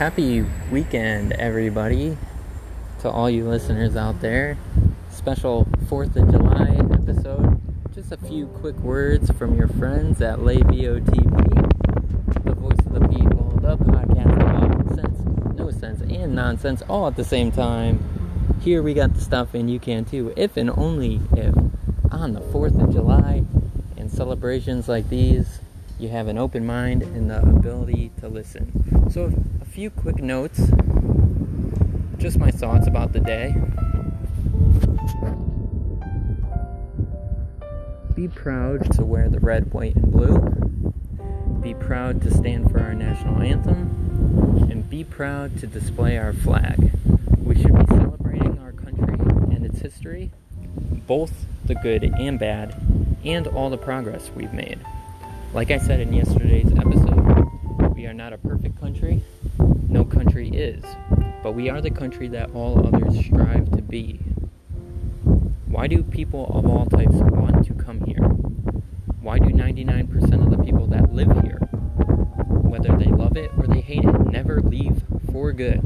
happy weekend, everybody, to all you listeners out there. Special 4th of July episode. Just a few quick words from your friends at Lay VOTP, the voice of the people, the podcast about sense, no sense, and nonsense all at the same time. Here we got the stuff, and you can too, if and only if on the 4th of July and celebrations like these you have an open mind and the ability to listen. So, few quick notes, just my thoughts about the day. Be proud to wear the red, white, and blue. Be proud to stand for our national anthem. And be proud to display our flag. We should be celebrating our country and its history, both the good and bad, and all the progress we've made. Like I said in yesterday's episode, we are not a perfect country. Is. But we are the country that all others strive to be. Why do people of all types want to come here? Why do 99% of the people that live here, whether they love it or they hate it, never leave for good?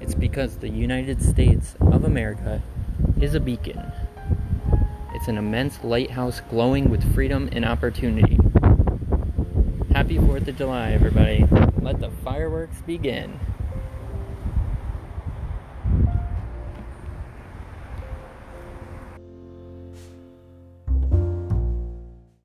It's because the United States of America is a beacon. It's an immense lighthouse glowing with freedom and opportunity. Happy 4th of July, everybody. Let the fireworks begin.